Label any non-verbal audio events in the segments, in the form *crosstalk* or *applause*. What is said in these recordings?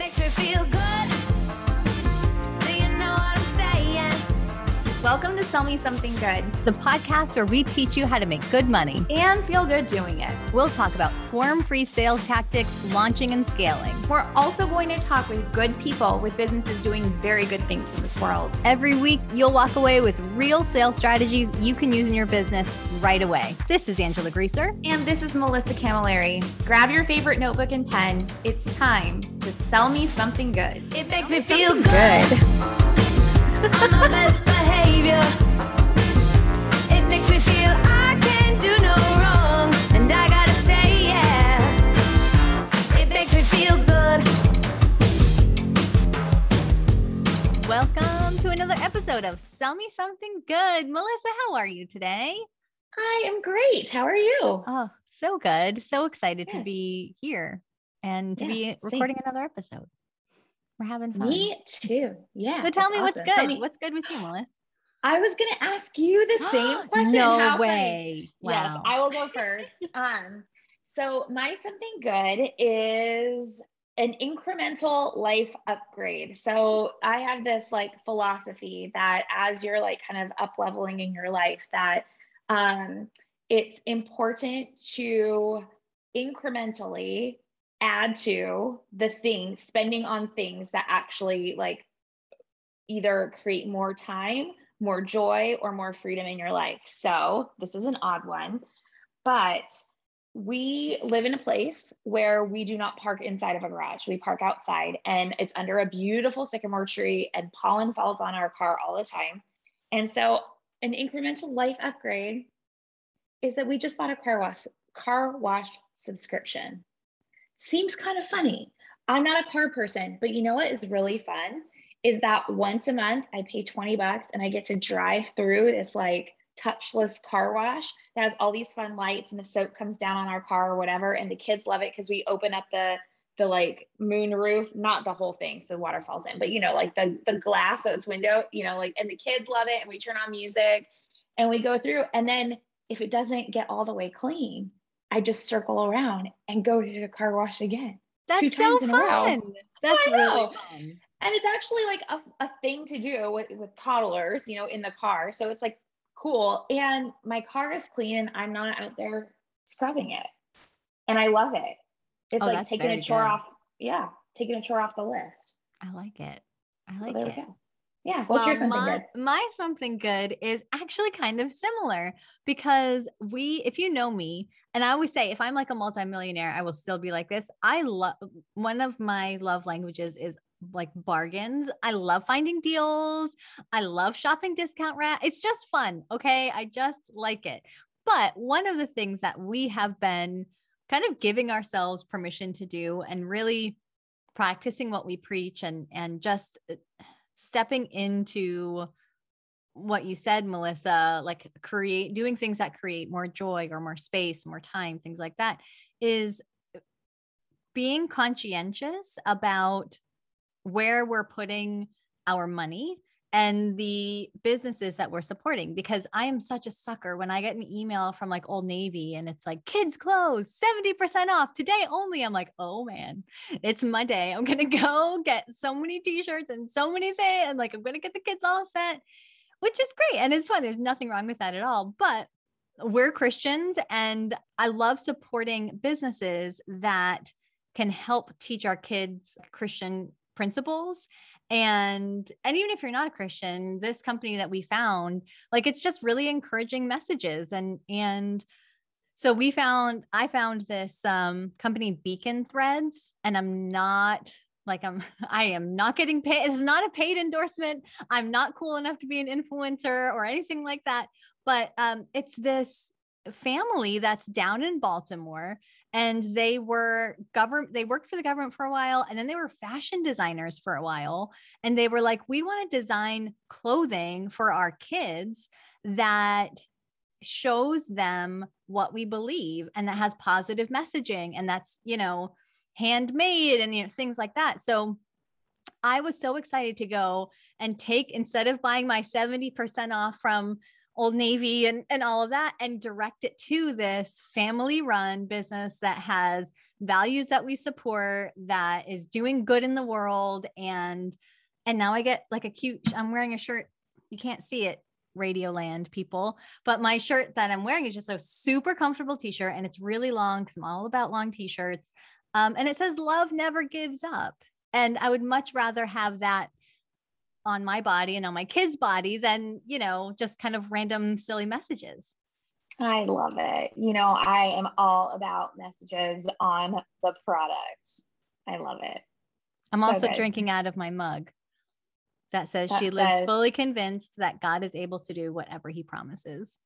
makes me feel good. Welcome to Sell Me Something Good the podcast where we teach you how to make good money. and feel good doing it. We'll talk about squirm free sales tactics, launching and scaling. We're also going to talk with good people with businesses doing very good things in this world. Every week, you'll walk away with real sales strategies you can use in your business right away. This is Angela Greaser. And this is Melissa Camilleri. Grab your favorite notebook and pen. It's time to sell me something good. It makes me feel good. Good. Of Sell Me Something Good. Melissa, how are you today? I am great. How are you? Oh, so good. So excited to be here and to Yeah, be same. recording another episode. We're having fun. Me too. Yeah. so tell me what's good. Me- what's good with you, Melissa? I was going to ask you the *gasps* same question. no How way. Yes, Wow. I will go *laughs* first. um, so my something good is an incremental life upgrade. So I have this like philosophy that as you're like kind of up leveling in your life, that um, it's important to incrementally add to the thing spending on things that actually like either create more time, more joy, or more freedom in your life. So this is an odd one, but we live in a place where we do not park inside of a garage. We park outside and it's under a beautiful sycamore tree and pollen falls on our car all the time. And so an incremental life upgrade is that we just bought a car wash car wash subscription. Seems kind of funny. I'm not a car person, but you know what is really fun is that once a month I pay 20 bucks and I get to drive through this like touchless car wash that has all these fun lights and the soap comes down on our car or whatever and the kids love it because we open up the the like moon roof not the whole thing so water falls in but you know like the the glass so it's window you know like and the kids love it and we turn on music and we go through and then if it doesn't get all the way clean I just circle around and go to the car wash again That's two so times in a row. fun. *laughs* That's really fun. and it's actually like a, a thing to do with, with toddlers you know in the car so it's like cool and my car is clean and i'm not out there scrubbing it and i love it it's Oh, like taking a chore good. off yeah taking a chore off the list I like it. I so like there it. Yeah what's your Well, something my, good My something good is actually kind of similar because we, if you know me, and I always say, if I'm like a multimillionaire, I will still be like this. I love one of my love languages is like bargains. I love finding deals. I love shopping discount rat. It's just fun. Okay. I just like it. But one of the things that we have been kind of giving ourselves permission to do and really practicing what we preach and and just uh, stepping into what you said melissa like create doing things that create more joy or more space more time things like that is being conscientious about where we're putting our money and the businesses that we're supporting because I am such a sucker when I get an email from like Old Navy and it's like kids clothes 70% off today only. I'm like, oh man, it's my day. I'm gonna *laughs* go get so many t-shirts and so many things and like I'm gonna get the kids all set, which is great. And it's fun. There's nothing wrong with that at all. But we're Christians and I love supporting businesses that can help teach our kids Christian principles and and even if you're not a christian this company that we found like it's just really encouraging messages. And and so we found i found this um company beacon threads and i'm not like i'm *laughs* i am not getting paid. It's not a paid endorsement. I'm not cool enough to be an influencer or anything like that. But um it's this family that's down in baltimore and they were government they worked for the government for a while and then they were fashion designers for a while and they were like we want to design clothing for our kids that shows them what we believe and that has positive messaging and that's you know handmade and you know things like that. So I was so excited to go and take instead of buying my 70% off from Old Navy and, and all of that and direct it to this family run business that has values that we support, that is doing good in the world. And and now I get like a cute, I'm wearing a shirt. You can't see it, Radioland people, but my shirt that I'm wearing is just a super comfortable t-shirt and it's really long because I'm all about long t-shirts. Um, and it says love never gives up. And I would much rather have that on my body and on my kids' body than, you know, just kind of random silly messages. I love it. You know, I am all about messages on the product. I love it. I'm So also good. drinking out of my mug that says That she lives says- fully convinced that God is able to do whatever he promises.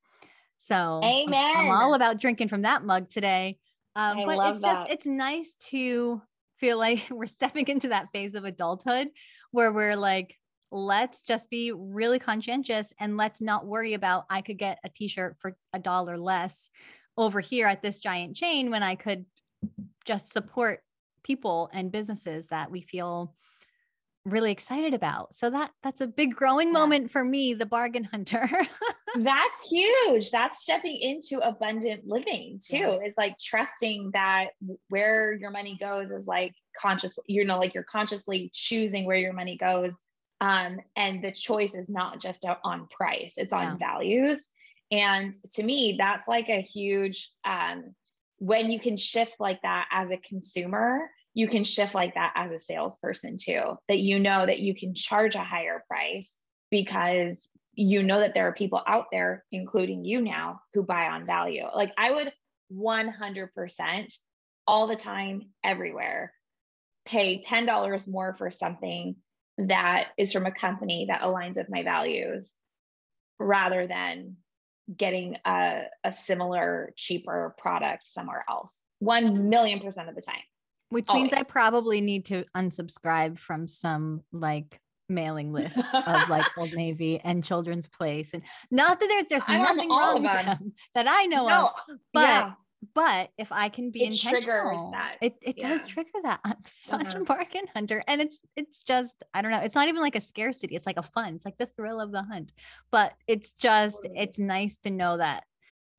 So I'm- I'm, all about drinking from that mug today. Um, I but it's that. just it's nice to feel like *laughs* we're stepping into that phase of adulthood where we're like, let's just be really conscientious and let's not worry about I could get a t-shirt for a dollar less over here at this giant chain when I could just support people and businesses that we feel really excited about. So that that's a big growing Yeah. moment for me, the bargain hunter. *laughs* That's huge. That's stepping into abundant living too. Yeah. Is like trusting that where your money goes is like conscious, you know, like you're consciously choosing where your money goes. Um, and the choice is not just on price, it's on Yeah. values. And to me, that's like a huge um when you can shift like that as a consumer, you can shift like that as a salesperson too. That you know that you can charge a higher price because you know that there are people out there, including you now, who buy on value. Like I would 100% all the time, everywhere, pay $10 more for something that is from a company that aligns with my values rather than getting a, a similar, cheaper product somewhere else. 1 million percent of the time. Which means I probably need to unsubscribe from some like mailing lists *laughs* of like Old Navy and Children's Place. And not that there's there's I'm nothing wrong with them. them that I know no, of. But yeah. But if I can be It triggers intentional, that. it, it does trigger that. I'm such Uh-huh. a bargain hunter. And it's it's just, I don't know, it's not even like a scarcity. It's like a fun, it's like the thrill of the hunt. But it's just, Totally. it's nice to know that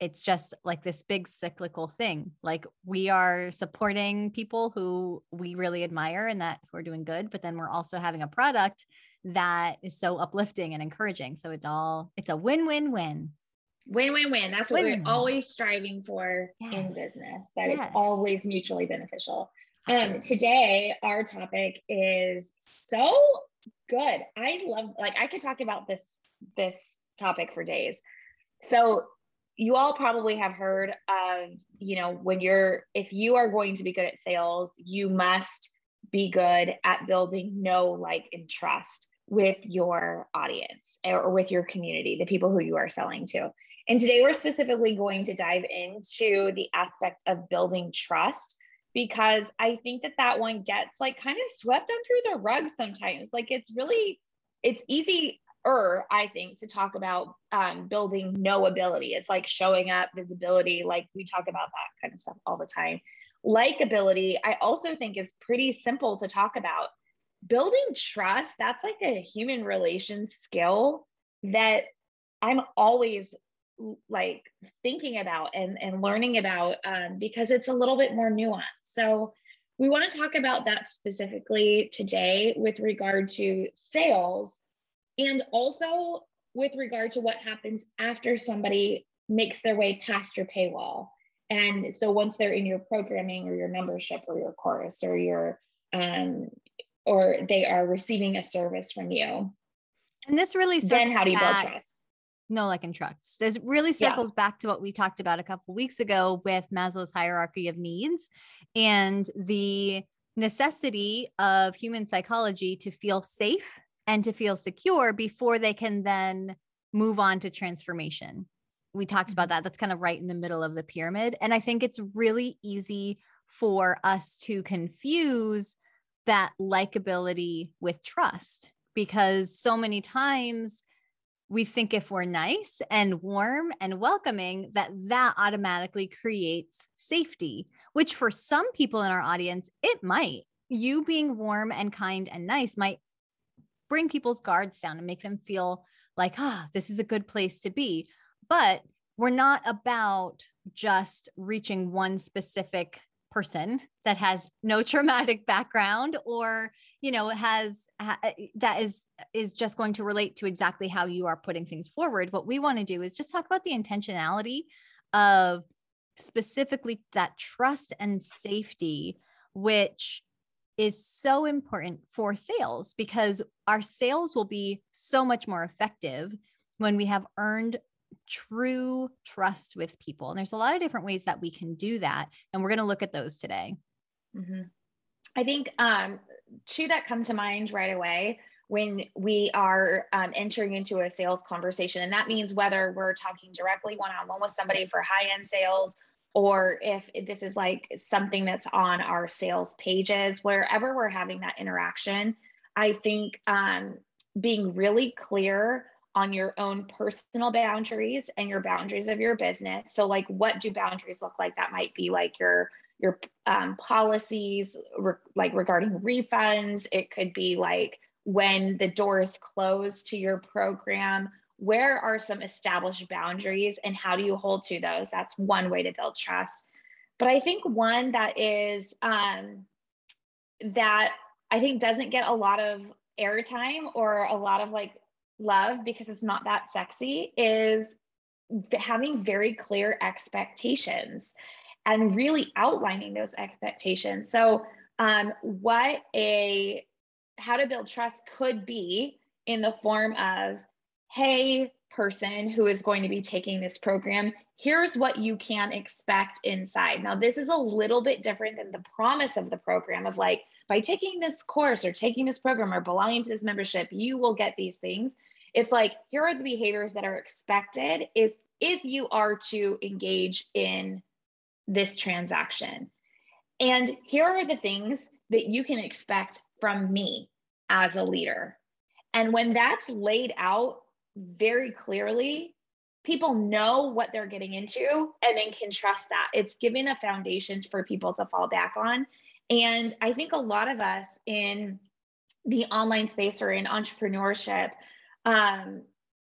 it's just like this big cyclical thing. Like we are supporting people who we really admire and that who are doing good, but then we're also having a product that is so uplifting and encouraging. So it all it's a win-win-win. Win win win. That's what Win-win-win. we're always striving for in business, that Yes. it's always mutually beneficial. Um, today, our topic is so good. I love, like, I could talk about this this topic for days. So, you all probably have heard of, you know, when you're, if you are going to be good at sales, you must be good at building know, like, and trust with your audience or with your community, the people who you are selling to. And today we're specifically going to dive into the aspect of building trust because I think that that one gets like kind of swept under the rug sometimes. Like it's really, it's easy er i think to talk about um, building knowability it's like showing up visibility like we talk about that kind of stuff all the time. Likability i also think is pretty simple to talk about. Building trust that's like a human relations skill that i'm always like thinking about and, and learning about um, because it's a little bit more nuanced. So we want to talk about that specifically today with regard to sales and also with regard to what happens after somebody makes their way past your paywall. And so once they're in your programming or your membership or your course or your um or they are receiving a service from you. And this really then how do you build trust no like in trucks. this really Yeah. circles back to what we talked about a couple weeks ago with maslow's hierarchy of needs and the necessity of human psychology to feel safe and to feel secure before they can then move on to transformation we talked about mm-hmm. that that's kind of right in the middle of the pyramid and i think it's really easy for us to confuse that likability with trust because so many times we think if we're nice and warm and welcoming that that automatically creates safety which for some people in our audience it might you being warm and kind and nice might bring people's guards down and make them feel like, ah, this is a good place to be. But we're not about just reaching one specific person that has no traumatic background or you know has ha, uh, that is is just going to relate to exactly how you are putting things forward what we want to do is just talk about the intentionality of specifically that trust and safety which is so important for sales because our sales will be so much more effective when we have earned true trust with people. And there's a lot of different ways that we can do that. And we're going to look at those today. Mm-hmm. I think um, two that come to mind right away when we are um, entering into a sales conversation. And that means whether we're talking directly one on one with somebody for high end sales or if this is like something that's on our sales pages, wherever we're having that interaction, I think um, being really clear on your own personal boundaries and your boundaries of your business. So, like, what do boundaries look like? That might be like your your um, policies, re- like regarding refunds. It could be like when the doors close to your program. Where are some established boundaries, and how do you hold to those? That's one way to build trust. But I think one that is um, that I think doesn't get a lot of airtime or a lot of like love because it's not that sexy is having very clear expectations and really outlining those expectations. So, um, what a how to build trust could be in the form of, hey, person who is going to be taking this program, here's what you can expect inside. Now, this is a little bit different than the promise of the program of like, by taking this course or taking this program or belonging to this membership, you will get these things. It's like, here are the behaviors that are expected if if you are to engage in this transaction. And here are the things that you can expect from me as a leader. And when that's laid out very clearly, people know what they're getting into and then can trust that. It's giving a foundation for people to fall back on. And I think a lot of us in the online space or in entrepreneurship um,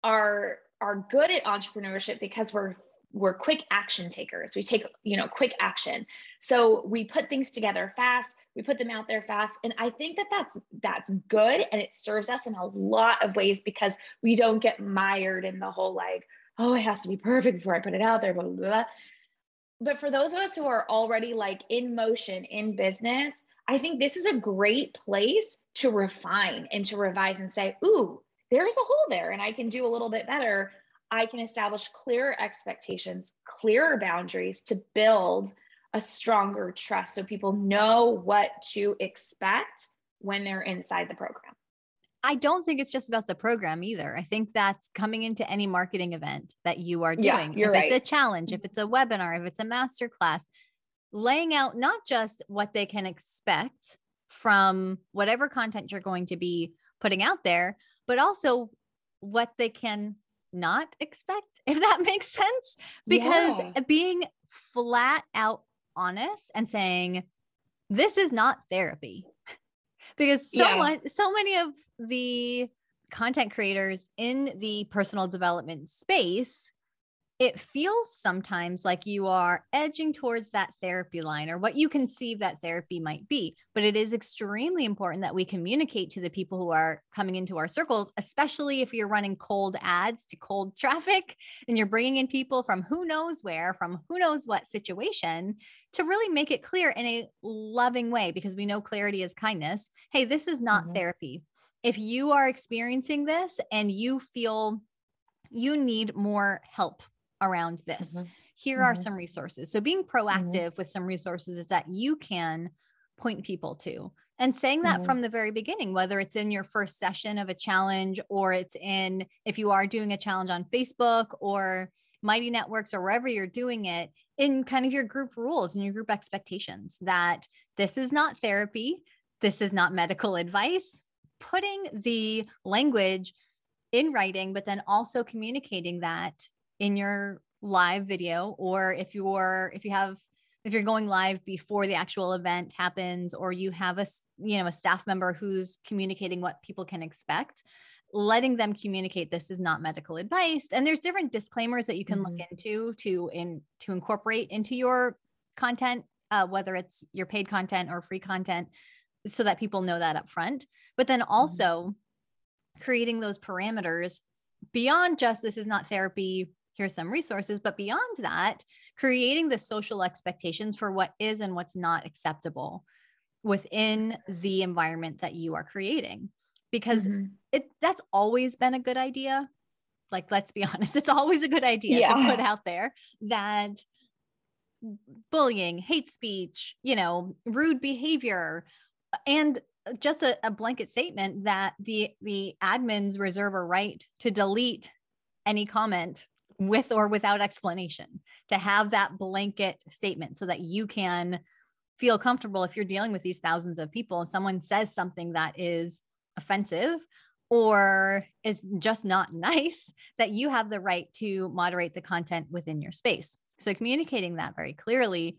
are are good at entrepreneurship because we're we're quick action takers we take you know quick action so we put things together fast we put them out there fast. And i think that that's that's good. And it serves us in a lot of ways because we don't get mired in the whole like oh it has to be perfect before i put it out there blah blah blah. But for those of us who are already like in motion in business i think this is a great place to refine and to revise and say ooh there's a hole there and i can do a little bit better. I can establish clearer expectations, clearer boundaries to build a stronger trust so people know what to expect when they're inside the program. I don't think it's just about the program either. I think that's coming into any marketing event that you are doing. Yeah, you're if right. it's a challenge, if it's a webinar, if it's a master class, laying out not just what they can expect from whatever content you're going to be putting out there, but also what they can not expect, *laughs* if that makes sense. Because Yeah. being flat out honest and saying, this is not therapy. *laughs* because so Yeah. much, so many of the content creators in the personal development space it feels sometimes like you are edging towards that therapy line or what you conceive that therapy might be. But it is extremely important that we communicate to the people who are coming into our circles, especially if you're running cold ads to cold traffic and you're bringing in people from who knows where, from who knows what situation, to really make it clear in a loving way, because we know clarity is kindness. Hey, this is not Mhm. therapy. If you are experiencing this and you feel you need more help around this. Mhm. Here are Mhm. some resources. So being proactive with some resources is that you can point people to. And saying that Mhm. from the very beginning, whether it's in your first session of a challenge or it's in if you are doing a challenge on Facebook or Mighty Networks or wherever you're doing it, in kind of your group rules and your group expectations that this is not therapy, this is not medical advice. Putting the language in writing, but then also communicating that in your live video or if you're if you have if you're going live before the actual event happens or you have a you know a staff member who's communicating what people can expect letting them communicate this is not medical advice. And there's different disclaimers that you can Mhm. look into to in to incorporate into your content uh, whether it's your paid content or free content so that people know that up front but then also creating those parameters beyond just this is not therapy here's some resources but beyond that creating the social expectations for what is and what's not acceptable within the environment that you are creating. Because Mhm. it that's always been a good idea. Like let's be *laughs* honest it's always a good idea to put out there that bullying hate speech you know rude behavior and just a, a blanket statement that the the admins reserve a right to delete any comment with or without explanation to have that blanket statement so that you can feel comfortable if you're dealing with these thousands of people and someone says something that is offensive or is just not *laughs* nice that you have the right to moderate the content within your space. So communicating that very clearly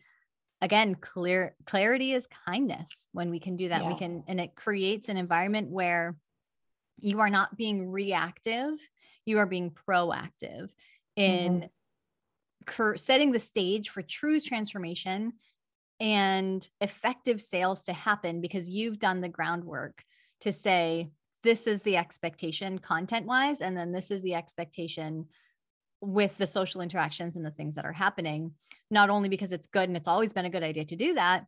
again clear clarity is kindness. When we can do that we can and it creates an environment where you are not being reactive you are being proactive in cur- setting the stage for true transformation and effective sales to happen because you've done the groundwork to say this is the expectation content wise and then this is the expectation with the social interactions and the things that are happening not only because it's good and it's always been a good idea to do that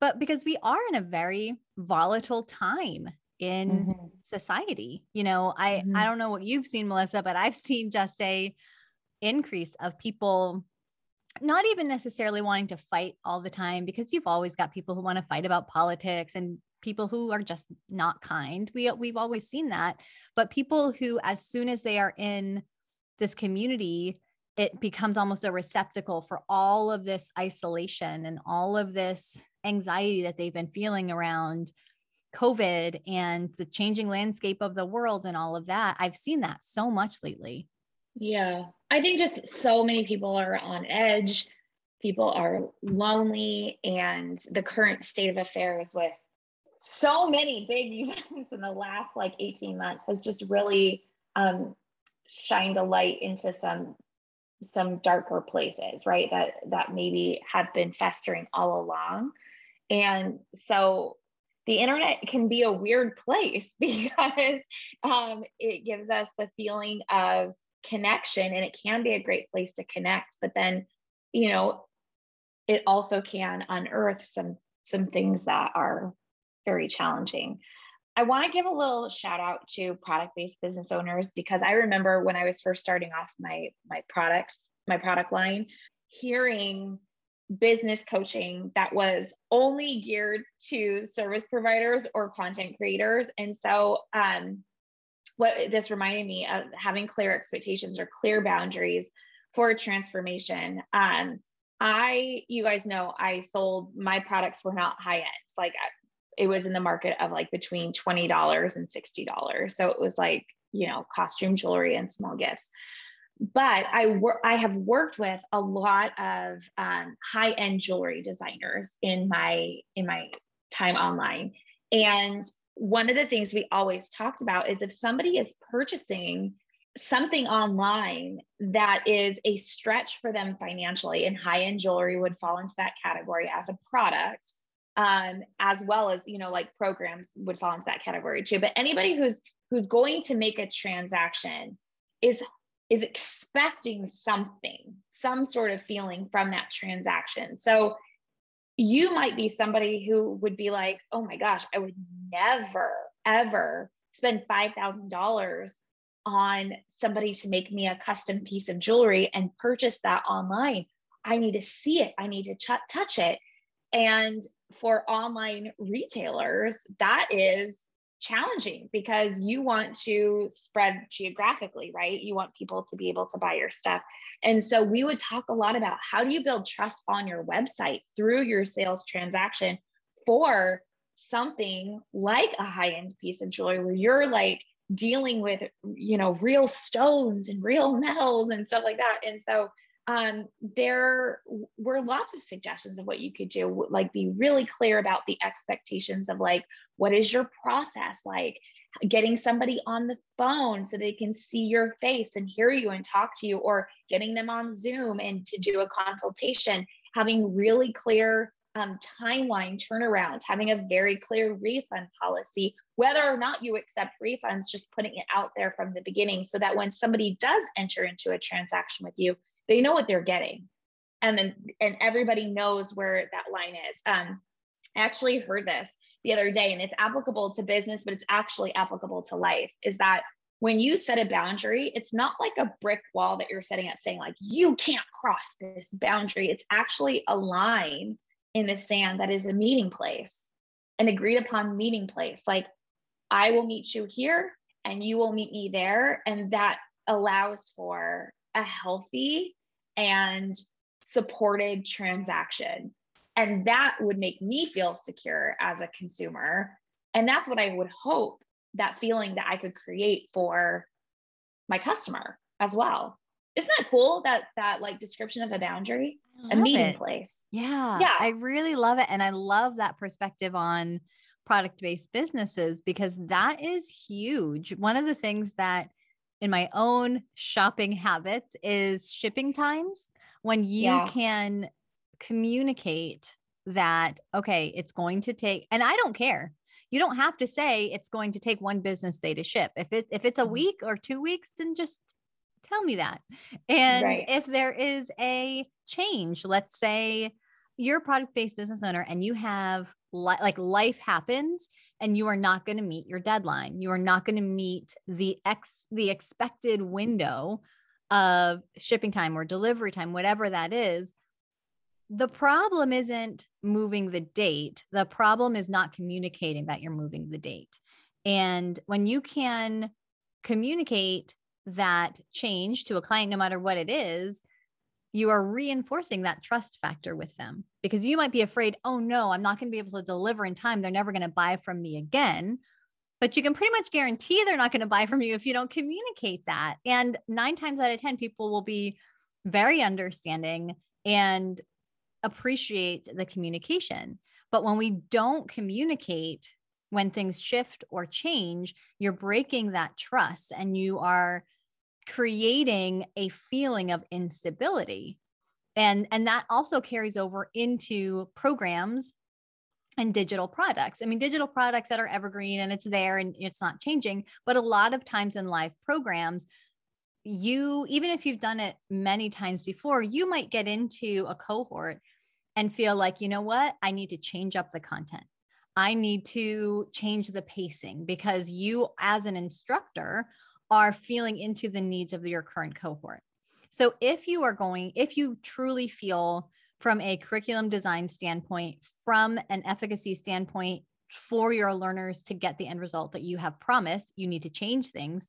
but because we are in a very volatile time in Mhm. society you know i Mhm. i don't know what you've seen melissa but i've seen just a increase of people not even necessarily wanting to fight all the time because you've always got people who want to fight about politics and people who are just not kind we we've always seen that but people who as soon as they are in this community it becomes almost a receptacle for all of this isolation and all of this anxiety that they've been feeling around COVID and the changing landscape of the world and all of that. I've seen that so much lately. Yeah. I think just so many people are on edge. People are lonely, and the current state of affairs with so many big *laughs* events in the last like 18 months has just really um, shined a light into some some darker places right that that maybe have been festering all along and so the internet can be a weird place *laughs* because um, it gives us the feeling of connection and it can be a great place to connect but then you know it also can unearth some some things that are very challenging. I want to give a little shout out to product based business owners because i remember when i was first starting off my my products my product line hearing business coaching that was only geared to service providers or content creators. And so um what this reminded me of having clear expectations or clear boundaries for transformation. Um, I, you guys know, I sold my products were not high end. Like it was in the market of like between twenty dollars and sixty dollars. So it was like you know costume jewelry and small gifts. But I work, I have worked with a lot of um, high end jewelry designers in my in my time online, and one of the things we always talked about is if somebody is purchasing something online that is a stretch for them financially, and high end jewelry would fall into that category as a product, um, as well as you know like programs would fall into that category too. But anybody who's who's going to make a transaction is is expecting something, some sort of feeling from that transaction. So you might be somebody who would be like, oh my gosh, I would never, ever spend $5,000 on somebody to make me a custom piece of jewelry and purchase that online. I need to see it, I need to ch- touch it. And for online retailers, that is challenging because you want to spread geographically, right? You want people to be able to buy your stuff. And so we would talk a lot about how do you build trust on your website through your sales transaction for something like a high-end piece of jewelry where you're like dealing with you know real stones and real metals and stuff like that. And so um, there were lots of suggestions of what you could do like be really clear about the expectations of like what is your process like? Getting somebody on the phone so they can see your face and hear you and talk to you, or getting them on Zoom and to do a consultation, having really clear um, timeline turnarounds, having a very clear refund policy, whether or not you accept refunds, just putting it out there from the beginning so that when somebody does enter into a transaction with you, they know what they're getting. And then and everybody knows where that line is. Um, I actually heard this the other day, and it's applicable to business, but it's actually applicable to life. Is that when you set a boundary, it's not like a brick wall that you're setting up saying, like, you can't cross this boundary. It's actually a line in the sand that is a meeting place, an agreed upon meeting place. Like, I will meet you here and you will meet me there. And that allows for a healthy and supported transaction. And that would make me feel secure as a consumer. And that's what I would hope that feeling that I could create for my customer as well. Isn't that cool? That that like description of a boundary, a meeting it. place. Yeah. Yeah. I really love it. And I love that perspective on product based businesses because that is huge. One of the things that in my own shopping habits is shipping times. When you Yeah. can communicate that, okay, it's going to take, and I don't care. You don't have to say it's going to take one business day to ship. If it if it's a Mhm. week or two weeks, then just tell me that. And Right. if there is a change, let's say you're a product based business owner and you have li- like life happens and you are not going to meet your deadline. You are not going to meet the ex the expected window of shipping time or delivery time, whatever that is. The problem isn't moving the date. The problem is not communicating that you're moving the date. And when you can communicate that change to a client, no matter what it is, you are reinforcing that trust factor with them because you might be afraid, oh no, I'm not going to be able to deliver in time. They're never going to buy from me again. But you can pretty much guarantee they're not going to buy from you if you don't communicate that. And nine times out of 10, people will be very understanding and appreciate the communication. But when we don't communicate, when things shift or change, you're breaking that trust and you are creating a feeling of instability. And, and that also carries over into programs and digital products. I mean, digital products that are evergreen and it's there and it's not changing. But a lot of times in live programs, you, even if you've done it many times before, you might get into a cohort and feel like, you know what, I need to change up the content. I need to change the pacing because you, as an instructor, are feeling into the needs of your current cohort. So if you are going, if you truly feel from a curriculum design standpoint, from an efficacy standpoint for your learners to get the end result that you have promised, you need to change things.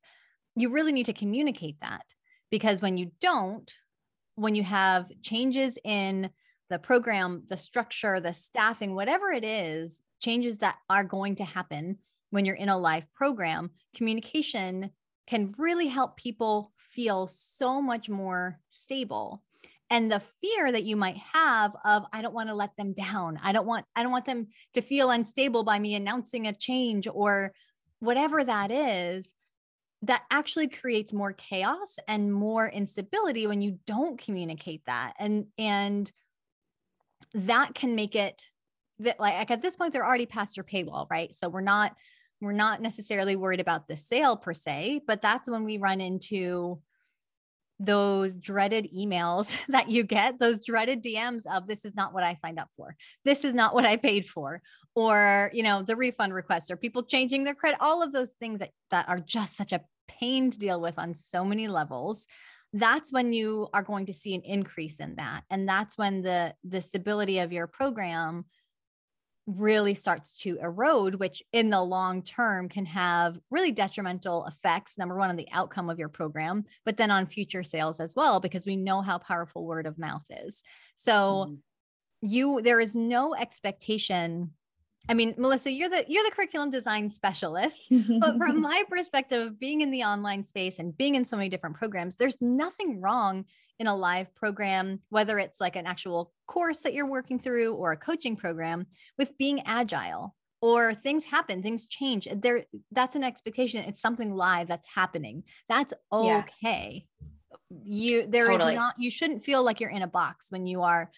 You really need to communicate that because when you don't, when you have changes in the program, the structure, the staffing, whatever it is, changes that are going to happen when you're in a live program, communication can really help people feel so much more stable. And the fear that you might have of i don't want to let them down. I don't want i don't want them to feel unstable by me announcing a change or whatever that is that actually creates more chaos and more instability when you don't communicate that. And and that can make it that like at this point they're already past your paywall right? So we're not we're not necessarily worried about the sale per se but that's when we run into those dreaded emails *laughs* that you get those dreaded dms of this is not what i signed up for. This is not what i paid for. Or you know the refund requests or people changing their credit all of those things that that are just such a pain to deal with on so many levels. That's when you are going to see an increase in that. And that's when the the stability of your program really starts to erode which in the long term can have really detrimental effects number one on the outcome of your program but then on future sales as well because we know how powerful word of mouth is so Mhm. you there is no expectation i mean melissa you're the you're the curriculum design specialist but from *laughs* my perspective of being in the online space and being in so many different programs there's nothing wrong in a live program whether it's like an actual course that you're working through or a coaching program with being agile or things happen, things change. There, that's an expectation. It's something live that's happening. That's okay. Yeah. You there is Totally. not. You shouldn't feel like you're in a box when you are,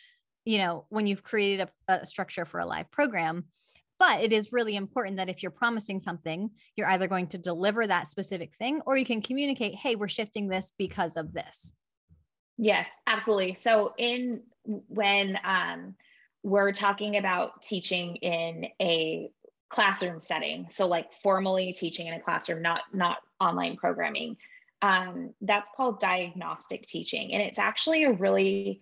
you know, when you've created a, a structure for a live program. But it is really important that if you're promising something, you're either going to deliver that specific thing, or you can communicate, "Hey, we're shifting this because of this." Yes, absolutely. So in when um, we're talking about teaching in a classroom setting, so like formally teaching in a classroom, not not online programming, um, that's called diagnostic teaching, and it's actually a really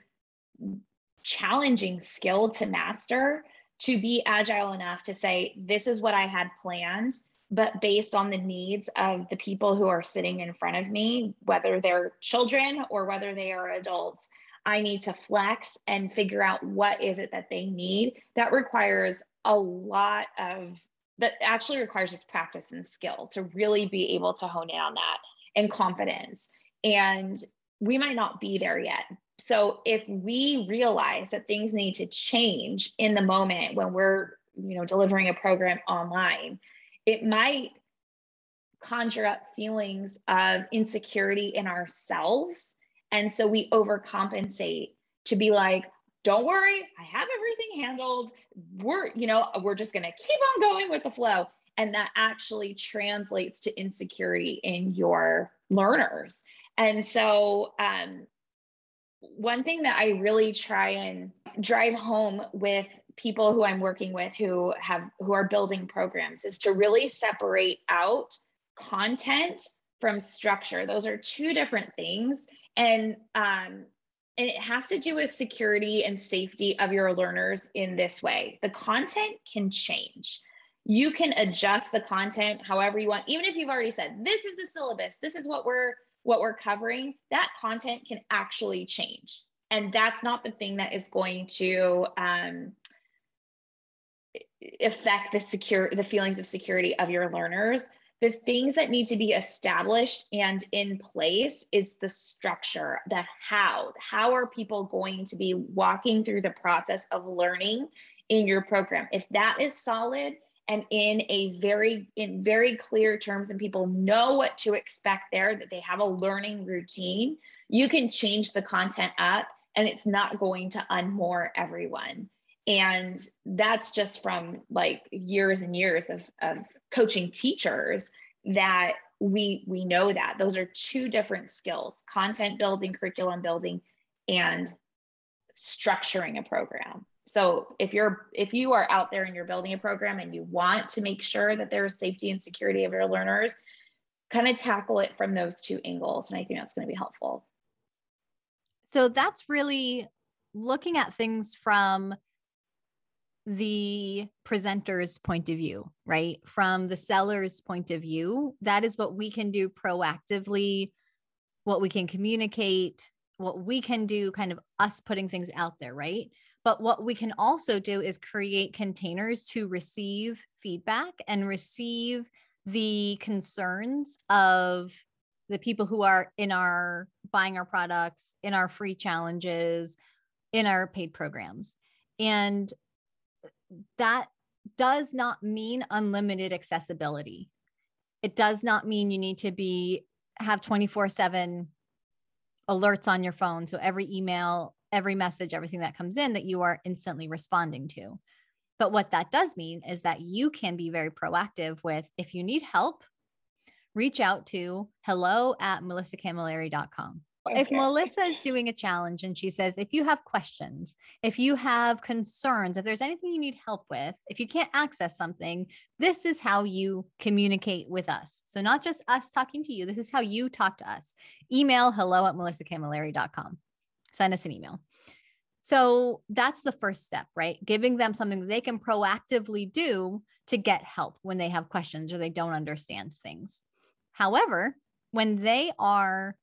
challenging skill to master to be agile enough to say this is what I had planned but based on the needs of the people who are sitting in front of me, whether they're children or whether they are adults, I need to flex and figure out what is it that they need. That requires a lot of that actually requires just practice and skill to really be able to hone in on that and confidence. And we might not be there yet. So if we realize that things need to change in the moment when we're, you know, delivering a program online, it might conjure up feelings of insecurity in ourselves. And so we overcompensate to be like, don't worry, I have everything handled. We're, you know, we're just going to keep on going with the flow. And that actually translates to insecurity in your learners. And so, um, one thing that I really try and drive home with people who I'm working with who have who are building programs is to really separate out content from structure. Those are two different things, and um, and it has to do with security and safety of your learners in this way. The content can change. You can adjust the content however you want, even if you've already said this is the syllabus, this is what we're what we're covering. That content can actually change, and that's not the thing that is going to um, affect the secure the feelings of security of your learners. The things that need to be established and in place is the structure the how. How are people going to be walking through the process of learning in your program? If that is solid and in a very in very clear terms and people know what to expect there that they have a learning routine you can change the content up and it's not going to unmoor everyone. And that's just from like years and years of, of coaching teachers that we we know that. Those are two different skills content building curriculum building and structuring a program so if you're if you are out there and you're building a program and you want to make sure that there's safety and security of your learners kind of tackle it from those two angles and i think that's going to be helpful So that's really looking at things from the presenter's point of view, right? From the seller's point of view. That is what we can do proactively, what we can communicate, what we can do, kind of us putting things out there, right? But what we can also do is create containers to receive feedback and receive the concerns of the people who are in our buying our products, in our free challenges, in our paid programs. And that does not mean unlimited accessibility. It does not mean you need to be have 24/7 alerts on your phone so every email, every message, everything that comes in that you are instantly responding to. But what that does mean is that you can be very proactive with if you need help, reach out to hello at melissacamilleri.com. If Melissa is doing a challenge and she says, if you have questions, if you have concerns, if there's anything you need help with, if you can't access something, this is how you communicate with us. So, not just us talking to you, this is how you talk to us. Email hello at melissacamilleri.com. Send us an email. So, that's the first step, right? Giving them something they can proactively do to get help when they have questions or they don't understand things. However, when they are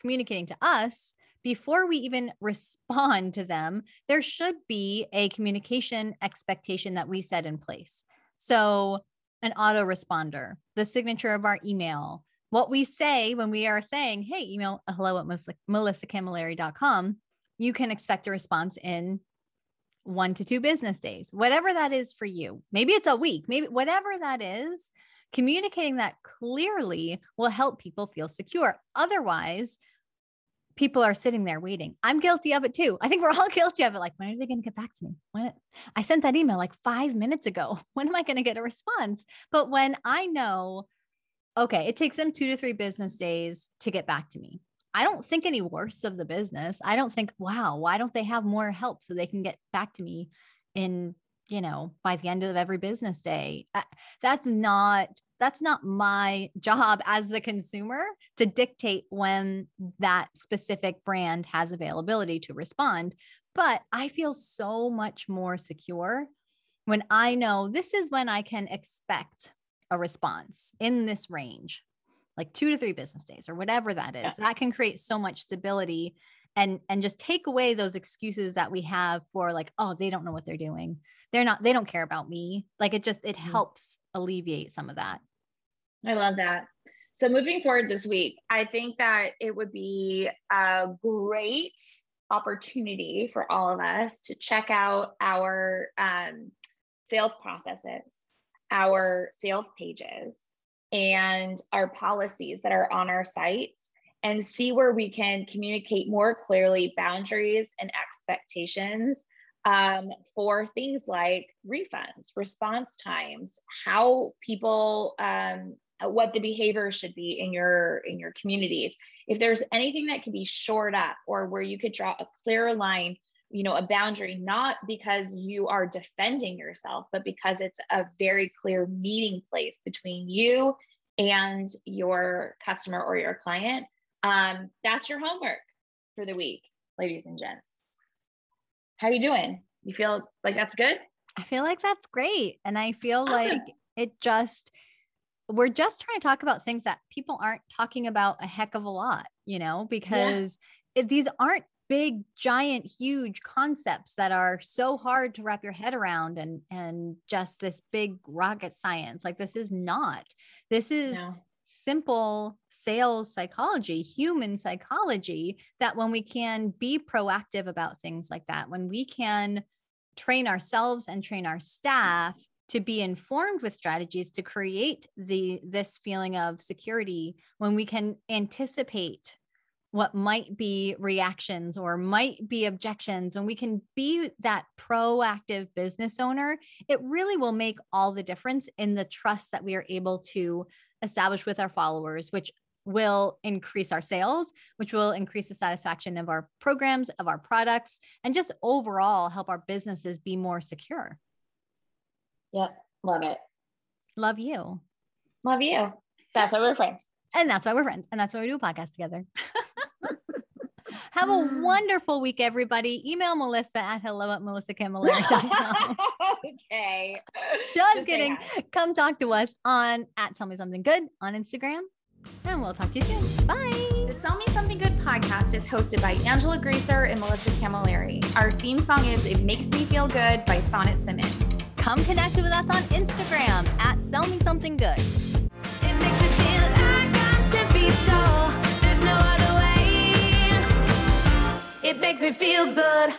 communicating to us, before we even respond to them, there should be a communication expectation that we set in place. So, an autoresponder, the signature of our email, what we say when we are saying, hey, email uh, hello at melissa, melissacamilleri.com, you can expect a response in one to two business days, whatever that is for you. Maybe it's a week, maybe whatever that is, communicating that clearly will help people feel secure. Otherwise, people are sitting there waiting. I'm guilty of it too. I think we're all *laughs* guilty of it. Like, when are they going to get back to me? When I sent that email like five minutes ago. *laughs* When am I going to get a response? But when I know, okay, it takes them two to three business days to get back to me. I don't think any worse of the business. I don't think, wow, why don't they have more help so they can get back to me in, you know, by the end of every business day? Uh, that's not that's not my *laughs* job as the consumer to dictate when that specific brand has availability to respond. But I feel so much more secure when I know this is when I can expect a response in this range like two to three business days or whatever that is. Yeah. That can create so much stability and and just take away those excuses that we have for like, oh, they don't know what they're doing. They're not, they don't care about me. Like it just it mm-hmm. helps alleviate some of that. I love that. So moving forward this week, I think that it would be a great opportunity for all of us to check out our um, sales processes, our sales pages, and our policies that are on our sites and see where we can communicate more clearly boundaries and expectations um, for things like refunds, response times, how people, um, what the behavior should be in your in your communities. If there's anything that can be shored up, or where you could draw a clearer line you know a boundary not because you are defending yourself but because it's a very clear meeting place between you and your customer or your client. Um, that's your homework for the week ladies and gents. How you doing? You feel like that's good? I feel like that's great. And i feel awesome. like it just we're just trying to talk about things that people aren't talking about a heck of a lot you know because yeah. it, these aren't big giant huge concepts that are so hard to wrap your head around and and just this big rocket science like this is not this is no. simple sales psychology human psychology that when we can be proactive about things like that when we can train ourselves and train our staff to be informed with strategies to create the this feeling of security when we can anticipate what might be reactions or might be objections when we can be that proactive business owner it really will make all the difference in the trust that we are able to establish with our followers which will increase our sales which will increase the satisfaction of our programs of our products and just overall help our businesses be more secure. Yep, love it. Love you. Love you. That's why we're friends. And that's why we're friends and that's why we do a podcast together *laughs* Have a mm. wonderful week, everybody. Email Melissa at hello at melissacamilleri.com. *laughs* okay. Just, Just kidding. Come talk to us on at Sell Me Something Good on Instagram. And we'll talk to you soon. Bye. The Sell Me Something Good podcast is hosted by Angela Greaser and Melissa Camilleri. Our theme song is It Makes Me Feel Good by Sonnet Simmons. Come connect with us on Instagram at Sell Me Something Good. It makes me feel like I'm to be It makes me feel good.